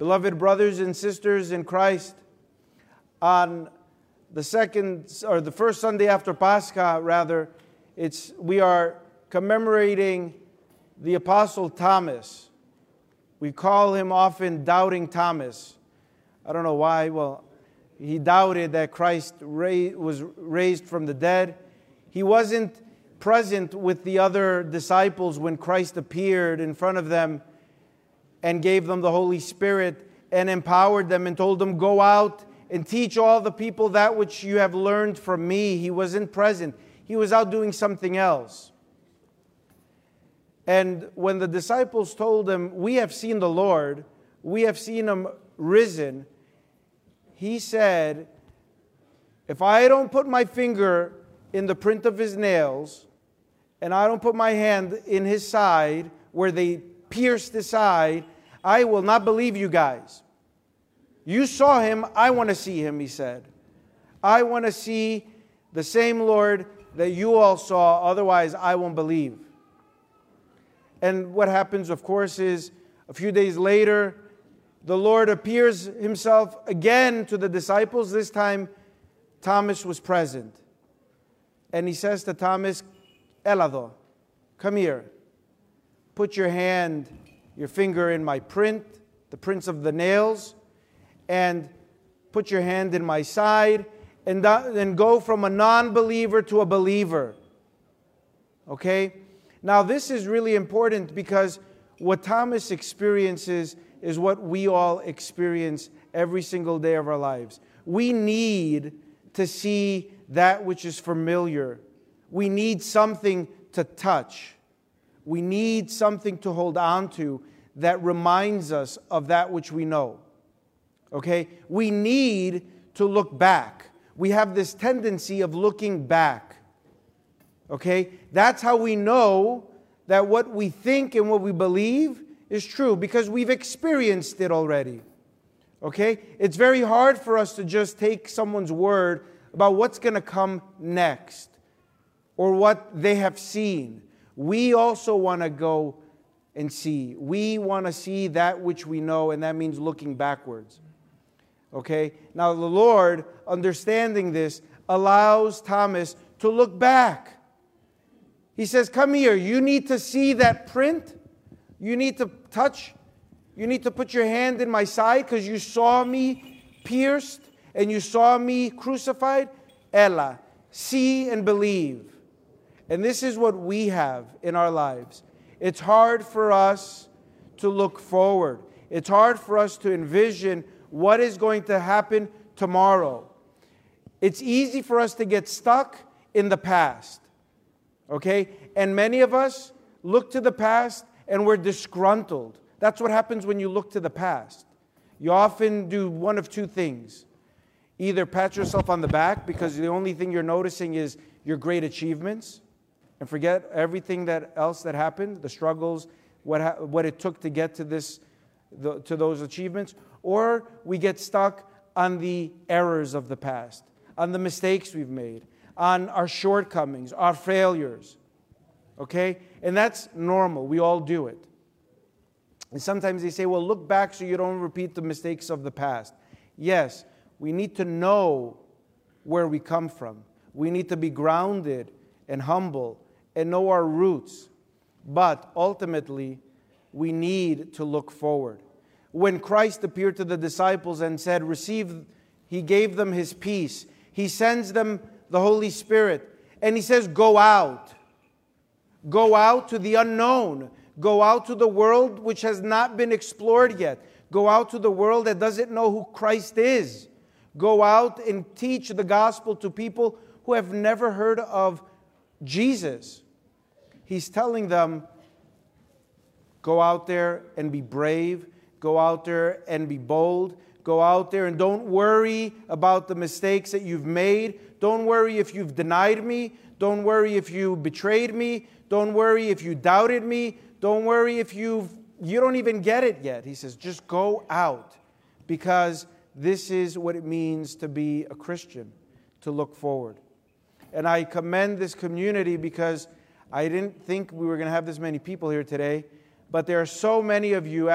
Beloved brothers and sisters in Christ, on the second or the first Sunday after Pascha, rather, it's we are commemorating the apostle Thomas. We call him often doubting Thomas. I don't know why. Well, he doubted that Christ was raised from the dead. He wasn't present with the other disciples when Christ appeared in front of them and gave them the Holy Spirit and empowered them and told them, Go out and teach all the people that which you have learned from me. He wasn't present, he was out doing something else. And when the disciples told him, We have seen the Lord, we have seen him risen, he said, If I don't put my finger in the print of his nails, and I don't put my hand in his side where they pierced his side, I will not believe you guys. You saw him, I want to see him, he said. I want to see the same Lord that you all saw, otherwise, I won't believe. And what happens, of course, is a few days later, the Lord appears himself again to the disciples. This time, Thomas was present. And he says to Thomas, Elado, come here. Put your hand your finger in my print, the prints of the nails, and put your hand in my side, and then go from a non believer to a believer. Okay? Now, this is really important because what Thomas experiences is what we all experience every single day of our lives. We need to see that which is familiar, we need something to touch. We need something to hold on to that reminds us of that which we know. Okay? We need to look back. We have this tendency of looking back. Okay? That's how we know that what we think and what we believe is true because we've experienced it already. Okay? It's very hard for us to just take someone's word about what's going to come next or what they have seen. We also want to go and see. We want to see that which we know, and that means looking backwards. Okay? Now, the Lord, understanding this, allows Thomas to look back. He says, Come here, you need to see that print. You need to touch. You need to put your hand in my side because you saw me pierced and you saw me crucified. Ella, see and believe. And this is what we have in our lives. It's hard for us to look forward. It's hard for us to envision what is going to happen tomorrow. It's easy for us to get stuck in the past. Okay? And many of us look to the past and we're disgruntled. That's what happens when you look to the past. You often do one of two things either pat yourself on the back because the only thing you're noticing is your great achievements and forget everything that else that happened, the struggles, what, ha- what it took to get to this, the, to those achievements, or we get stuck on the errors of the past, on the mistakes we've made, on our shortcomings, our failures. Okay? And that's normal. We all do it. And sometimes they say, well, look back so you don't repeat the mistakes of the past. Yes, we need to know where we come from. We need to be grounded and humble and know our roots. But ultimately, we need to look forward. When Christ appeared to the disciples and said, Receive, he gave them his peace. He sends them the Holy Spirit. And he says, Go out. Go out to the unknown. Go out to the world which has not been explored yet. Go out to the world that doesn't know who Christ is. Go out and teach the gospel to people who have never heard of Jesus. He's telling them, go out there and be brave, go out there and be bold, go out there and don't worry about the mistakes that you've made. Don't worry if you've denied me. Don't worry if you betrayed me. Don't worry if you doubted me. Don't worry if you've you don't even get it yet. He says, just go out because this is what it means to be a Christian, to look forward. And I commend this community because I didn't think we were going to have this many people here today, but there are so many of you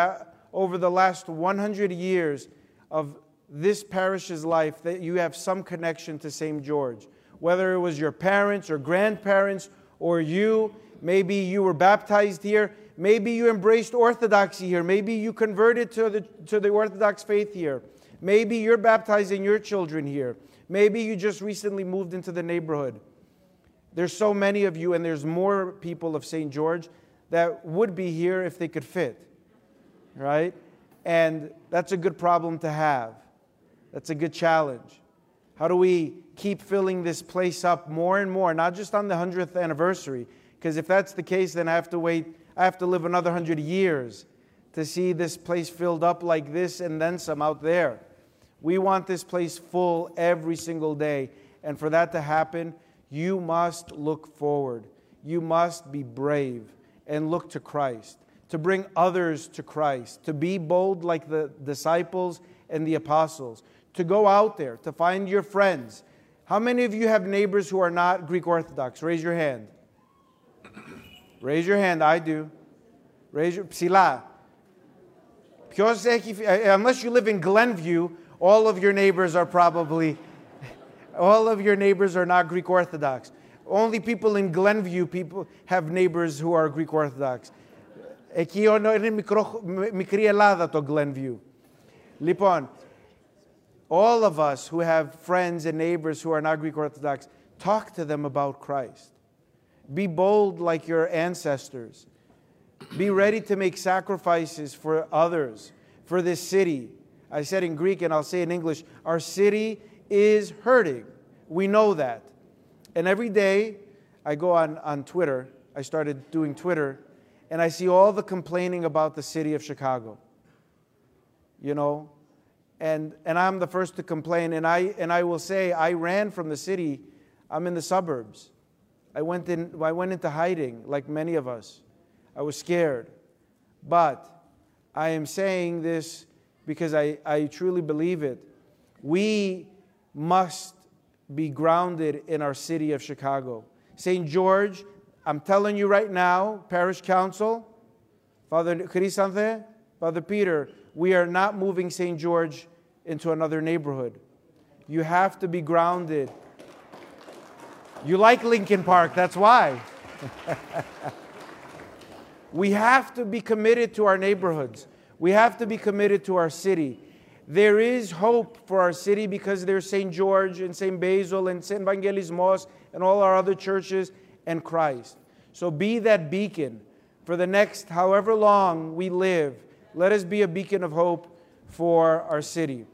over the last 100 years of this parish's life that you have some connection to St. George. Whether it was your parents or grandparents or you, maybe you were baptized here, maybe you embraced Orthodoxy here, maybe you converted to the, to the Orthodox faith here, maybe you're baptizing your children here, maybe you just recently moved into the neighborhood. There's so many of you, and there's more people of St. George that would be here if they could fit right? And that's a good problem to have. That's a good challenge. How do we keep filling this place up more and more, not just on the 100th anniversary? Because if that's the case, then I have to wait, I have to live another 100 years to see this place filled up like this and then some out there. We want this place full every single day. And for that to happen, you must look forward. You must be brave and look to Christ, to bring others to Christ, to be bold like the disciples and the apostles, to go out there, to find your friends. How many of you have neighbors who are not Greek Orthodox? Raise your hand. Raise your hand. I do. Raise your psila. Unless you live in Glenview, all of your neighbors are probably all of your neighbors are not Greek Orthodox. Only people in Glenview people have neighbors who are Greek Orthodox. Εκεί είναι μικρό, μικρή Ελλάδα το Glenview. Λοιπόν, all of us who have friends and neighbors who are not Greek Orthodox, talk to them about Christ. Be bold like your ancestors. Be ready to make sacrifices for others, for this city. I said in Greek and I'll say in English our city is hurting. We know that. And every day I go on, on Twitter, I started doing Twitter and I see all the complaining about the city of Chicago. You know, and, and I'm the first to complain. And I, and I will say, I ran from the city. I'm in the suburbs. I went, in, I went into hiding, like many of us. I was scared. But I am saying this because I, I truly believe it. We must be grounded in our city of Chicago. St. George I'm telling you right now, parish council, Father Crisanthe, Father Peter, we are not moving St. George into another neighborhood. You have to be grounded. You like Lincoln Park, that's why. we have to be committed to our neighborhoods. We have to be committed to our city. There is hope for our city because there's St. George and St. Basil and St. Evangelismos and all our other churches and Christ. So be that beacon for the next however long we live. Let us be a beacon of hope for our city.